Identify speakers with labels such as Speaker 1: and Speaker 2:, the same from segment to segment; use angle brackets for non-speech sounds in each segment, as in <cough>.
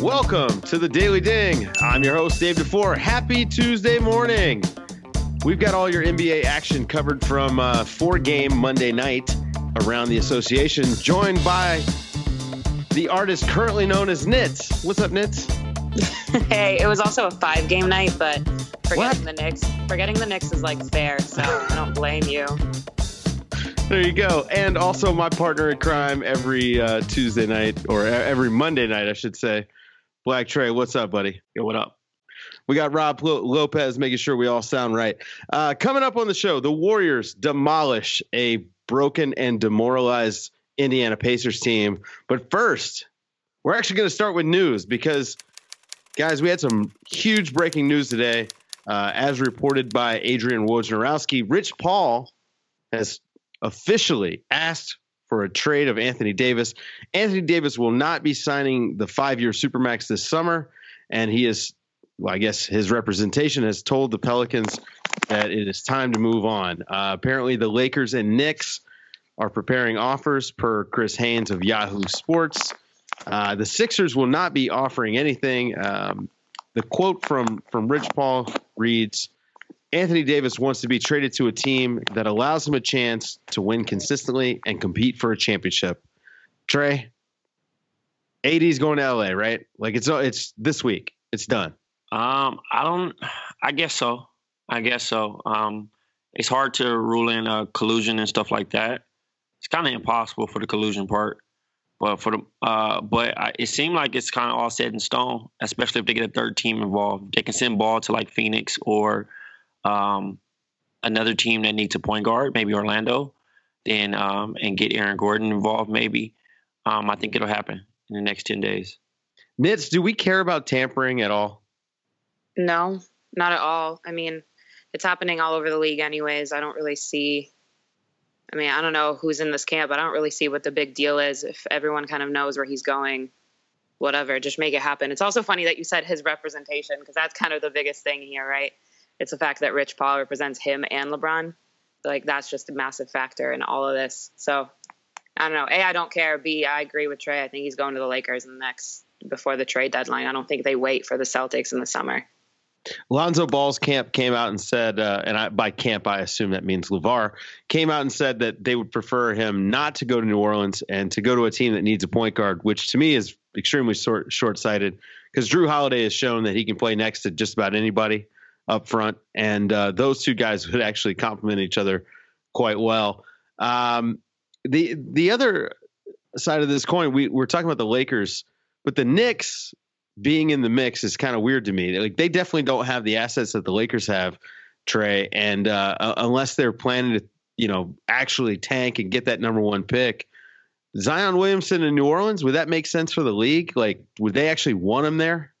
Speaker 1: Welcome to the Daily Ding. I'm your host, Dave DuFour. Happy Tuesday morning. We've got all your NBA action covered from uh, four game Monday night around the association, joined by the artist currently known as Nitz. What's up, Nitz? <laughs>
Speaker 2: hey, it was also a five game night, but forgetting what? the Knicks, forgetting the Knicks is like fair, so I don't blame you.
Speaker 1: There you go. And also my partner in crime every uh, Tuesday night, or every Monday night, I should say. Black Tray, what's up, buddy?
Speaker 3: Yo, what up?
Speaker 1: We got Rob Lopez making sure we all sound right. Uh, coming up on the show, the Warriors demolish a broken and demoralized Indiana Pacers team. But first, we're actually going to start with news because, guys, we had some huge breaking news today. Uh, as reported by Adrian Wojnarowski, Rich Paul has officially asked for a trade of Anthony Davis. Anthony Davis will not be signing the five year Supermax this summer. And he is, well, I guess his representation has told the Pelicans that it is time to move on. Uh, apparently, the Lakers and Knicks are preparing offers per Chris Haynes of Yahoo Sports. Uh, the Sixers will not be offering anything. Um, the quote from from Rich Paul reads Anthony Davis wants to be traded to a team that allows him a chance to win consistently and compete for a championship. Tray, AD's going to LA, right? Like it's it's this week. It's done.
Speaker 3: Um, I don't. I guess so. I guess so. Um, it's hard to rule in a collusion and stuff like that. It's kind of impossible for the collusion part. But for the uh, but I, it seemed like it's kind of all set in stone, especially if they get a third team involved. They can send ball to like Phoenix or um, another team that needs a point guard, maybe Orlando, then um, and get Aaron Gordon involved. Maybe um, I think it'll happen in the next ten days.
Speaker 1: Nitz, do we care about tampering at all?
Speaker 2: No, not at all. I mean, it's happening all over the league, anyways. I don't really see. I mean, I don't know who's in this camp. I don't really see what the big deal is. If everyone kind of knows where he's going, whatever, just make it happen. It's also funny that you said his representation because that's kind of the biggest thing here, right? It's the fact that Rich Paul represents him and LeBron. Like that's just a massive factor in all of this. So I don't know. A, I don't care. B, I agree with Tray. I think he's going to the Lakers in the next before the trade deadline. I don't think they wait for the Celtics in the summer.
Speaker 1: Lonzo Ball's camp came out and said, uh, and I, by camp I assume that means LaVar, came out and said that they would prefer him not to go to New Orleans and to go to a team that needs a point guard, which to me is extremely short sighted because Jrue Holiday has shown that he can play next to just about anybody up front, and uh, those two guys would actually complement each other quite well. Um, the the other side of this coin, we we're talking about the Lakers, but the Knicks being in the mix is kind of weird to me. Like they definitely don't have the assets that the Lakers have, Tray, and uh, unless they're planning to, you know, actually tank and get that number one pick. Zion Williamson in New Orleans, would that make sense for the league? Like, would they actually want him there?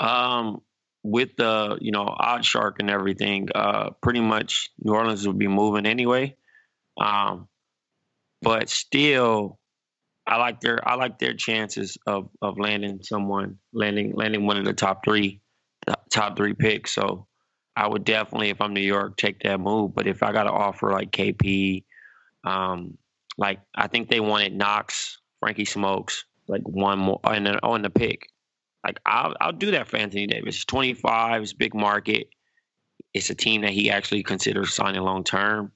Speaker 3: Um, with the you know odd shark and everything, uh, pretty much New Orleans would be moving anyway. Um, but still, I like their I like their chances of of landing someone landing landing one of the top three top three picks. So I would definitely, if I'm New York, take that move. But if I got to offer like KP, um, like I think they wanted Knox, Frankie Smokes, like one more, and then on the pick. Like I'll I'll do that for Anthony Davis. He's 25, it's big market. It's a team that he actually considers signing long term.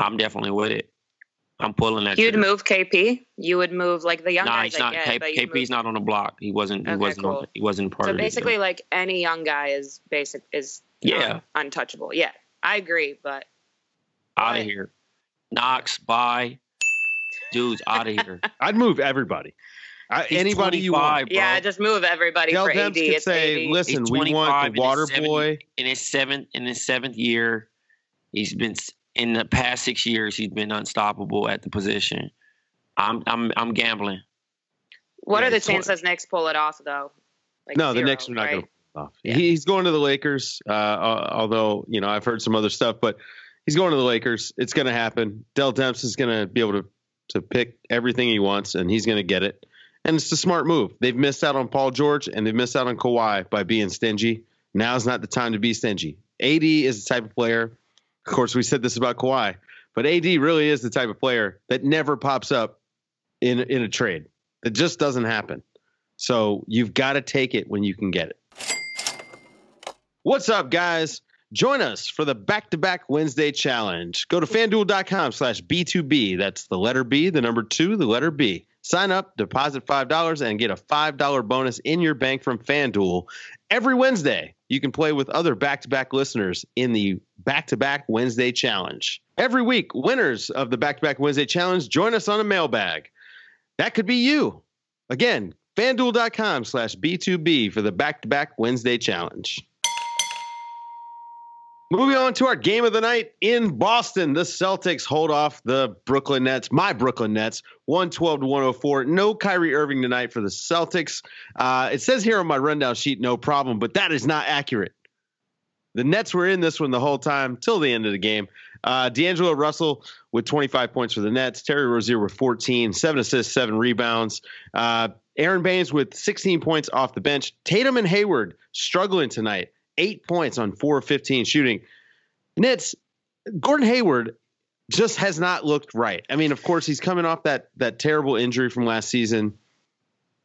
Speaker 3: I'm definitely with it. I'm pulling that.
Speaker 2: You'd move KP. You would move like the young nah, guys.
Speaker 3: He's not. Get, K, KP's not on the block. He wasn't. He okay, wasn't. Cool. On, he wasn't part
Speaker 2: so
Speaker 3: of
Speaker 2: it. So basically, like any young guy is basic is yeah um, untouchable. Yeah, I agree, but
Speaker 3: out of here. Knox, bye. Dudes, out of here. <laughs>
Speaker 1: I'd move everybody. I, anybody you want.
Speaker 2: Bro. Yeah, just move everybody Dell for AD.
Speaker 1: Could
Speaker 2: it's
Speaker 1: say, AD. listen, we want the water
Speaker 3: in
Speaker 1: boy.
Speaker 3: In his seventh, in his seventh year, he's been in the past six years. He's been unstoppable at the position. I'm, I'm, I'm gambling.
Speaker 2: What yeah, are the chances Knicks pull it off, though?
Speaker 1: Like no, zero, the Knicks are not right? going to pull it off. Yeah. He's going to the Lakers. Uh, although you know, I've heard some other stuff, but he's going to the Lakers. It's going to happen. Dell Demps is going to be able to to pick everything he wants, and he's going to get it. And it's a smart move. They've missed out on Paul George and they've missed out on Kawhi by being stingy. Now is not the time to be stingy. AD is the type of player. Of course, we said this about Kawhi, but AD really is the type of player that never pops up in in a trade. That just doesn't happen. So you've got to take it when you can get it. What's up, guys? Join us for the back-to-back Wednesday challenge. Go to fanduel.com slash B2B. That's the letter B, the number two, the letter B. Sign up, deposit $5, and get a $5 bonus in your bank from FanDuel. Every Wednesday, you can play with other back to back listeners in the back to back Wednesday challenge. Every week, winners of the back to back Wednesday challenge join us on a mailbag. That could be you. Again, fanduel.com slash B2B for the back to back Wednesday challenge. Moving on to our game of the night in Boston, the Celtics hold off the Brooklyn Nets, my Brooklyn Nets, 112 to 104. No Kyrie Irving tonight for the Celtics. Uh, it says here on my rundown sheet, no problem, but that is not accurate. The Nets were in this one the whole time till the end of the game. Uh, D'Angelo Russell with 25 points for the Nets. Terry Rozier with 14, seven assists, seven rebounds. Uh, Aron Baynes with 16 points off the bench. Tatum and Hayward struggling tonight eight points on four of 15 shooting. Nets, Gordon Hayward just has not looked right. I mean, of course, he's coming off that that terrible injury from last season.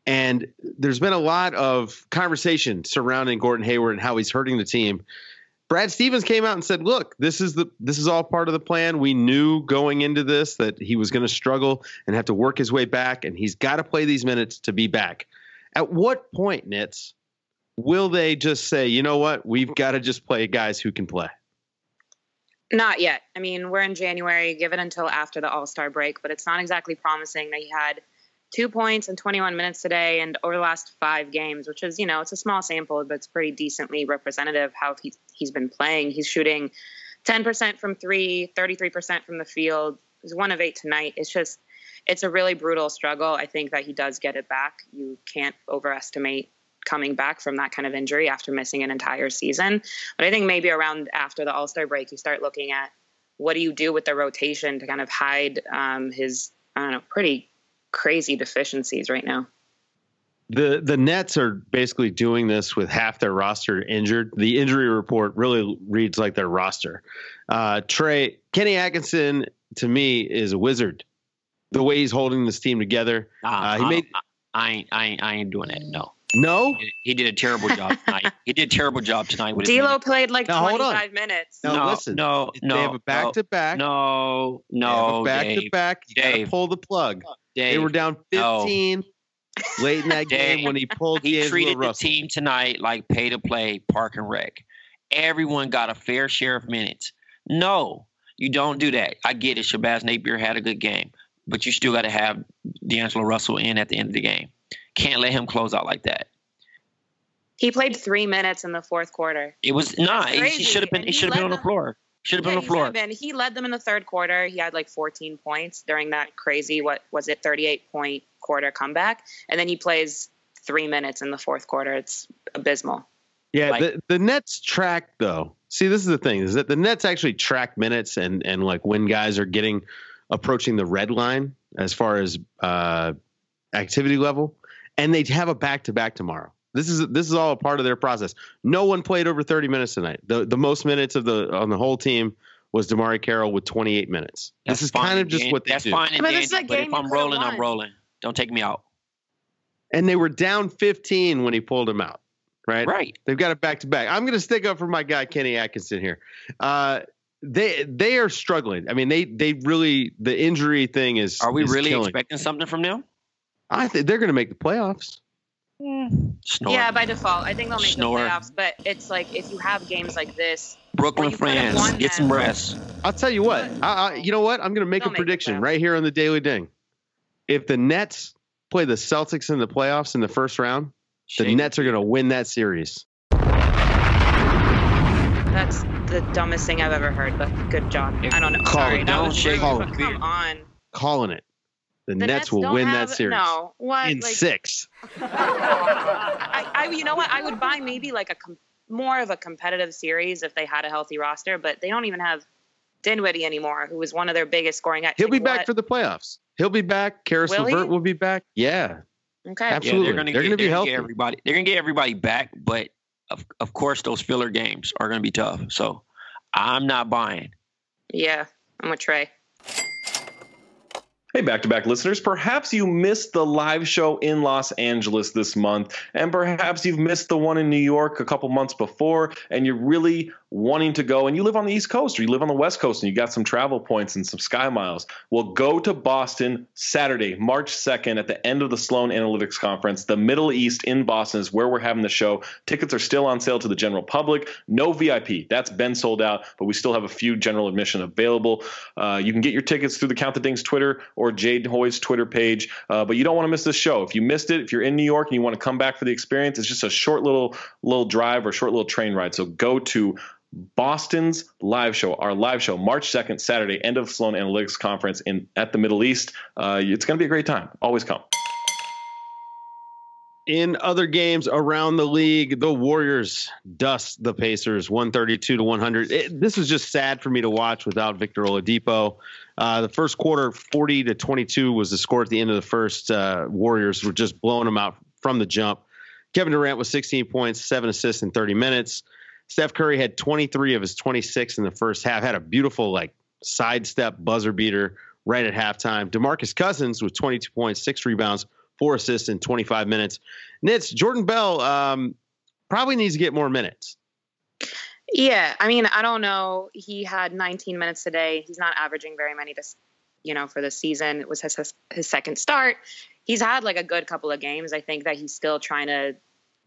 Speaker 1: And there's been a lot of conversation surrounding Gordon Hayward and how he's hurting the team. Brad Stevens came out and said, "Look, this is the this is all part of the plan. We knew going into this that he was going to struggle and have to work his way back, and he's got to play these minutes to be back." At what point, Nitz, will they just say, you know what, we've got to just play guys who can play?
Speaker 2: Not yet. I mean, we're in January. Give it until after the All Star break, but it's not exactly promising that he had two points in 21 minutes today and over the last five games, which is, you know, it's a small sample, but it's pretty decently representative how he's, he's been playing. He's shooting 10% from three, 33% from the field. He's one of eight tonight. It's just, it's a really brutal struggle. I think that he does get it back. You can't overestimate coming back from that kind of injury after missing an entire season. But I think maybe around after the All Star break, you start looking at what do you do with the rotation to kind of hide um, his, I don't know, pretty crazy deficiencies right now.
Speaker 1: The the Nets are basically doing this with half their roster injured. The injury report really reads like their roster. Uh, Tray Kenny Atkinson to me is a wizard. The way he's holding this team together,
Speaker 3: uh, he made. I ain't, I ain't, I ain't doing it. No.
Speaker 1: No,
Speaker 3: he did, he did a terrible job tonight. he did a terrible job tonight. With
Speaker 2: D'Lo played like now, 25 minutes.
Speaker 1: No, no, listen. No, no. They have a back to back.
Speaker 3: No, no.
Speaker 1: Back to back. You Dave, pull the plug. Dave, they were down 15 no. late in that <laughs> Dave, game when he pulled.
Speaker 3: He
Speaker 1: D'Angelo
Speaker 3: treated
Speaker 1: Russell.
Speaker 3: the team tonight like pay to play, park and rec. Everyone got a fair share of minutes. No, you don't do that. I get it. Shabazz Napier had a good game, but you still got to have D'Angelo Russell in at the end of the game. Can't let him close out like that.
Speaker 2: He played three minutes in the fourth quarter.
Speaker 3: It was not. Nah, he should have been. He should have been on the floor. Should have yeah, been on the floor.
Speaker 2: Been. He led them in the third quarter. He had like 14 points during that crazy what was it 38 point quarter comeback, and then he plays three minutes in the fourth quarter. It's abysmal.
Speaker 1: Yeah, like, the the Nets track though. See, this is the thing: is that the Nets actually track minutes and and like when guys are getting approaching the red line as far as uh, activity level, and they have a back to back tomorrow. This is this is all a part of their process. No one played over 30 minutes tonight. The the most minutes of the on the whole team was DeMarre Carroll with 28 minutes. That's this is kind of just
Speaker 3: game.
Speaker 1: what they
Speaker 3: That's
Speaker 1: do.
Speaker 3: fine, but, but if I'm rolling, I'm rolling. Don't take me out.
Speaker 1: And they were down 15 when he pulled him out. Right.
Speaker 3: Right.
Speaker 1: They've got it back to back. I'm going to stick up for my guy Kenny Atkinson here. Uh, they they are struggling. I mean, they they really the injury thing is.
Speaker 3: Are we
Speaker 1: is
Speaker 3: really
Speaker 1: killing.
Speaker 3: expecting something from them?
Speaker 1: I think they're going to make the playoffs.
Speaker 3: Snore.
Speaker 2: Yeah, by default, I think they'll make
Speaker 3: Snore.
Speaker 2: the playoffs. But it's like if you have games like this,
Speaker 3: Brooklyn
Speaker 2: you could have
Speaker 3: fans, get some rest.
Speaker 1: I'll tell you what. I, I, you know what? I'm going to make
Speaker 2: They'll
Speaker 1: a
Speaker 2: make
Speaker 1: prediction right here on the Daily Ding. If the Nets play the Celtics in the playoffs in the first round, the Nets are going to win that series.
Speaker 2: that's the dumbest thing I've ever heard. But good job. I don't know.
Speaker 1: Call
Speaker 2: Sorry,
Speaker 1: it.
Speaker 3: Don't
Speaker 2: was
Speaker 3: shake
Speaker 2: rude,
Speaker 1: it.
Speaker 2: come on.
Speaker 1: Calling it. The,
Speaker 2: The
Speaker 1: Nets, will win
Speaker 2: have-
Speaker 1: that series
Speaker 2: No, what?
Speaker 1: in
Speaker 2: like,
Speaker 1: six.
Speaker 2: I, I, you know what? I would buy maybe like a com- more of a competitive series if they had a healthy roster, but they don't even have Dinwiddie anymore, who was one of their biggest scoring. At,
Speaker 1: He'll be
Speaker 2: like,
Speaker 1: back
Speaker 2: what?
Speaker 1: for the playoffs. He'll be back. Caris
Speaker 2: Will he?
Speaker 1: LeVert will be back. Yeah.
Speaker 2: Okay.
Speaker 1: Absolutely.
Speaker 3: Yeah, they're gonna get,
Speaker 1: gonna be
Speaker 3: they're
Speaker 1: healthy.
Speaker 3: Get everybody, they're gonna get everybody back, but of of course those filler games are gonna be tough. So I'm not buying.
Speaker 2: Yeah, I'm with Tray.
Speaker 4: Hey, back to back listeners, perhaps you missed the live show in Los Angeles this month, and perhaps you've missed the one in New York a couple months before, and you're really wanting to go, and you live on the East Coast or you live on the West Coast and you got some travel points and some sky miles. Well, go to Boston Saturday, March 2nd at the end of the Sloan Analytics Conference. The Middle East in Boston is where we're having the show. Tickets are still on sale to the general public. No VIP. That's been sold out, but we still have a few general admission available. Uh, you can get your tickets through the Count the Dings Twitter or Jade Hoy's Twitter page, uh, but you don't want to miss this show. If you missed it, if you're in New York and you want to come back for the experience, it's just a short little little drive or short little train ride. So go to Boston's live show, our live show, March 2nd, Saturday, end of Sloan Analytics Conference in at the Middle East. Uh, it's going to be a great time. Always come.
Speaker 1: In other games around the league, the Warriors dust the Pacers 132 to 100. It, this was just sad for me to watch without Victor Oladipo. Uh, the first quarter, 40 to 22 was the score at the end of the first. Uh, Warriors were just blowing them out from the jump. Kevin Durant was 16 points, seven assists in 30 minutes. Steph Curry had 23 of his 26 in the first half, had a beautiful like sidestep buzzer beater right at halftime. DeMarcus Cousins with 22 points, six rebounds, four assists in 25 minutes. Nitz, Jordan Bell um, probably needs to get more minutes.
Speaker 2: Yeah, I mean, I don't know. He had 19 minutes today. He's not averaging very many this, you know, for the season. It was his, his second start. He's had like a good couple of games. I think that he's still trying to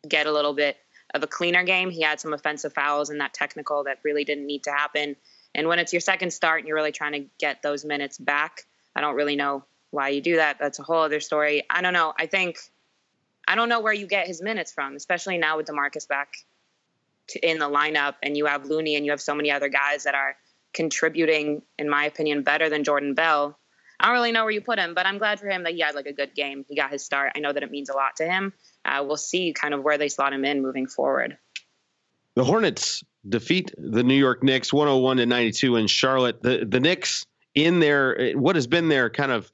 Speaker 2: get a little bit of a cleaner game. He had some offensive fouls and that technical that really didn't need to happen. And when it's your second start and you're really trying to get those minutes back, I don't really know why you do that. That's a whole other story. I don't know. I think I don't know where you get his minutes from, especially now with DeMarcus back to, in the lineup and you have Looney and you have so many other guys that are contributing, in my opinion, better than Jordan Bell. I don't really know where you put him, but I'm glad for him that he had like a good game. He got his start. I know that it means a lot to him. Uh, we'll see kind of where they slot him in moving forward.
Speaker 1: The Hornets defeat the New York Knicks 101 to 92 in Charlotte. The the Knicks in their what has been their kind of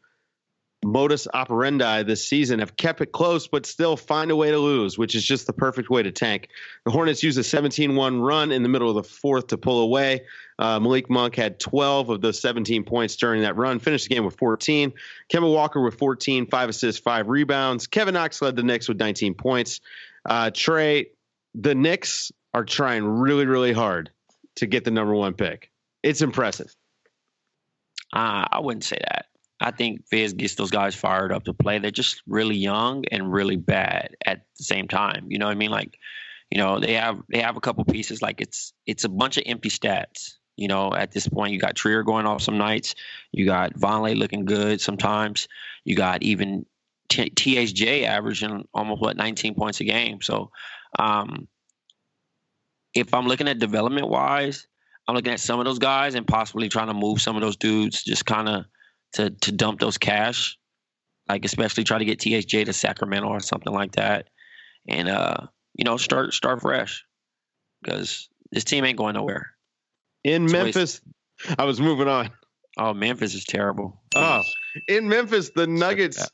Speaker 1: modus operandi this season have kept it close, but still find a way to lose, which is just the perfect way to tank. The Hornets use a 17 1 run in the middle of the fourth to pull away. Uh, Malik Monk had 12 of those 17 points during that run, finished the game with 14. Kemba Walker with 14, five assists, five rebounds. Kevin Knox led the Knicks with 19 points. Uh, Tray, the Knicks are trying really, really hard to get the number one pick. It's impressive.
Speaker 3: Uh, I wouldn't say that. I think Fizz gets those guys fired up to play. They're just really young and really bad at the same time. You know what I mean? Like, you know, they have they have a couple pieces. Like it's it's a bunch of empty stats. You know, at this point, you got Trier going off some nights. You got Vonleh looking good sometimes. You got even T- THJ averaging almost what 19 points a game. So, um, if I'm looking at development wise, I'm looking at some of those guys and possibly trying to move some of those dudes, just kind of to to dump those cash, like especially try to get THJ to Sacramento or something like that, and uh, you know, start start fresh because this team ain't going nowhere.
Speaker 1: In it's Memphis, I was moving on.
Speaker 3: Oh, Memphis is terrible.
Speaker 1: Oh, in Memphis, the Nuggets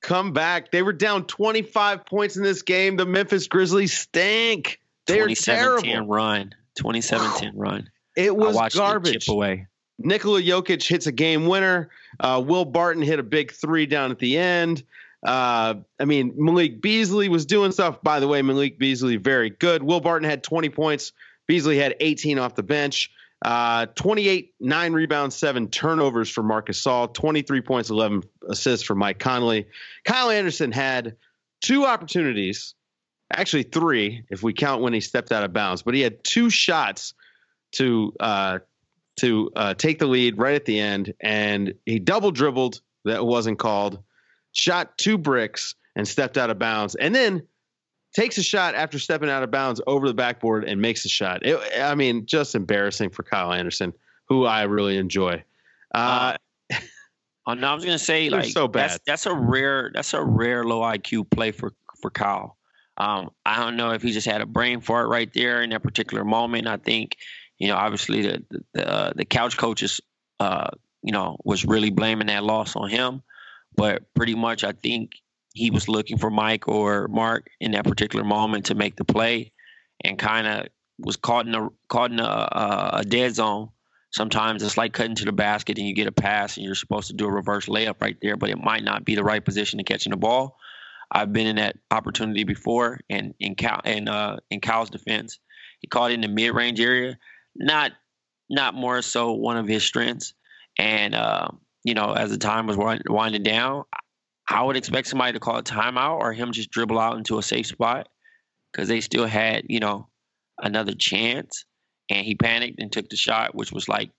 Speaker 1: come back. They were down 25 points in this game. The Memphis Grizzlies stink. They're terrible.
Speaker 3: run. 2017 run.
Speaker 1: It was garbage.
Speaker 3: Away.
Speaker 1: Nikola Jokic hits a game winner. Uh, Will Barton hit a big three down at the end. Uh, I mean, Malik Beasley was doing stuff. By the way, Malik Beasley very good. Will Barton had 20 points. Beasley had 18 off the bench. Uh, 28, nine rebounds, seven turnovers for Marc Gasol, 23 points, 11 assists for Mike Conley. Kyle Anderson had two opportunities, actually three, if we count when he stepped out of bounds, but he had two shots to uh, to uh, take the lead right at the end, and he double dribbled that wasn't called, shot two bricks, and stepped out of bounds, and then takes a shot after stepping out of bounds over the backboard and makes a shot. It, I mean, just embarrassing for Kyle Anderson, who I really enjoy. Uh,
Speaker 3: uh, oh, no, I was gonna say <laughs> like so bad. That's, that's a rare that's a rare low IQ play for for Kyle. Um, I don't know if he just had a brain fart right there in that particular moment. I think you know, obviously the the, uh, the couch coaches, uh, you know, was really blaming that loss on him. But pretty much, I think he was looking for Mike or Mark in that particular moment to make the play, and kind of was caught in a caught in a, a, dead zone. Sometimes it's like cutting to the basket and you get a pass and you're supposed to do a reverse layup right there, but it might not be the right position to catching the ball. I've been in that opportunity before, and in Cal in uh, in Cal's defense, he caught in the mid range area, not not more so one of his strengths. And uh, you know, as the time was winding down, I would expect somebody to call a timeout or him just dribble out into a safe spot because they still had you know another chance and he panicked and took the shot, which was like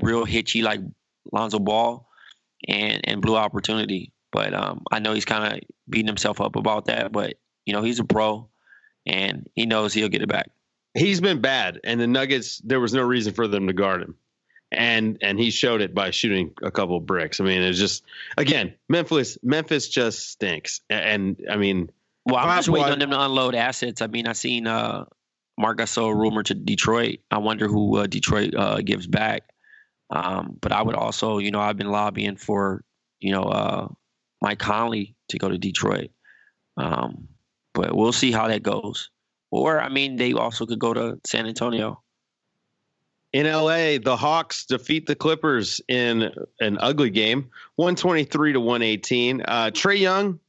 Speaker 3: real hitchy, like Lonzo Ball, and and blew opportunity. But um, I know he's kind of beating himself up about that. But you know, he's a pro, and he knows he'll get it back.
Speaker 1: He's been bad, and the Nuggets. There was no reason for them to guard him, and and he showed it by shooting a couple of bricks. I mean, it's just again, Memphis. Memphis just stinks, and I mean.
Speaker 3: Well, I'm just waiting on them to unload assets. I mean, I seen uh, Marc Gasol rumor to Detroit. I wonder who uh, Detroit uh, gives back. Um, but I would also, you know, I've been lobbying for, you know, uh, Mike Conley to go to Detroit. Um, but we'll see how that goes. Or, I mean, they also could go to San Antonio.
Speaker 1: In LA, the Hawks defeat the Clippers in an ugly game, 123 to 118. Uh, Trae Young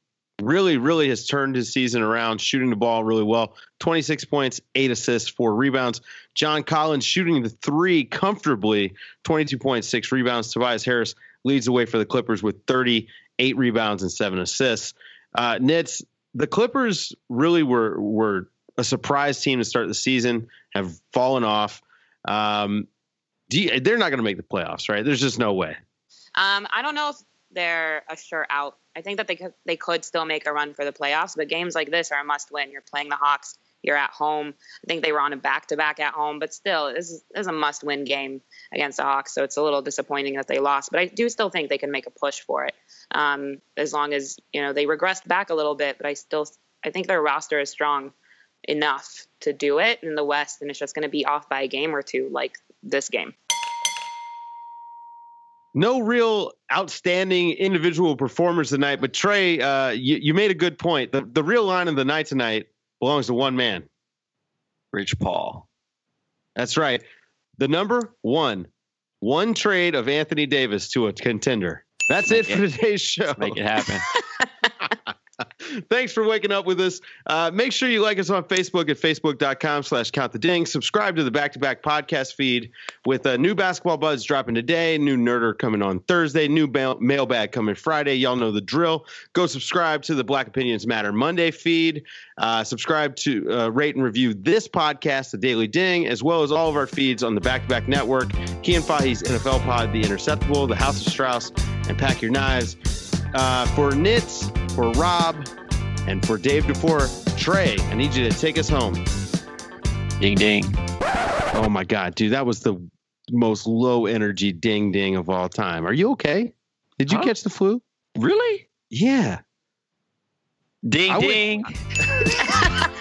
Speaker 1: really, really has turned his season around, shooting the ball really well. 26 points, eight assists, four rebounds. John Collins shooting the three comfortably, 22 points, six rebounds. Tobias Harris leads the way for the Clippers with 38 rebounds and seven assists. Uh, the Clippers really were were a surprise team to start the season, have fallen off. Um, you, they're not going to make the playoffs, right? There's just no way.
Speaker 2: Um, I don't know if they're a sure out. I think that they could they could still make a run for the playoffs, but games like this are a must win. You're playing the Hawks. You're at home. I think they were on a back to back at home, but still, this is, this is a must win game against the Hawks. So it's a little disappointing that they lost, but I do still think they can make a push for it. Um, as long as you know they regressed back a little bit, but I still I think their roster is strong enough to do it in the West, and it's just going to be off by a game or two, like this game
Speaker 1: no real outstanding individual performers tonight, but Tray, uh, you, you made a good point. The, the real line of the night tonight belongs to one man
Speaker 3: Rich Paul.
Speaker 1: That's right. The number one, one trade of Anthony Davis to a contender. That's it for today's show.
Speaker 3: Make it happen. <laughs>
Speaker 1: Thanks for waking up with us. Uh, make sure you like us on Facebook at facebook.com slash count the ding. Subscribe to the back to back podcast feed with uh, new basketball buds dropping today, new nerder coming on Thursday, new mail- mailbag coming Friday. Y'all know the drill. Go subscribe to the Black Opinions Matter Monday feed. Uh, subscribe to uh, rate and review this podcast, The Daily Ding, as well as all of our feeds on the back to back network. Kian Fahi's NFL Pod, The Interceptable, The House of Strauss, and Pack Your Knives. Uh, for Nitz, for Rob, and for Dave DuFour, Tray, I need you to take us home.
Speaker 3: Ding ding.
Speaker 1: Oh my God, dude, that was the most low energy ding ding of all time. Are you okay? Did you huh? catch the flu?
Speaker 3: Really?
Speaker 1: Yeah.
Speaker 3: Ding I ding. <laughs>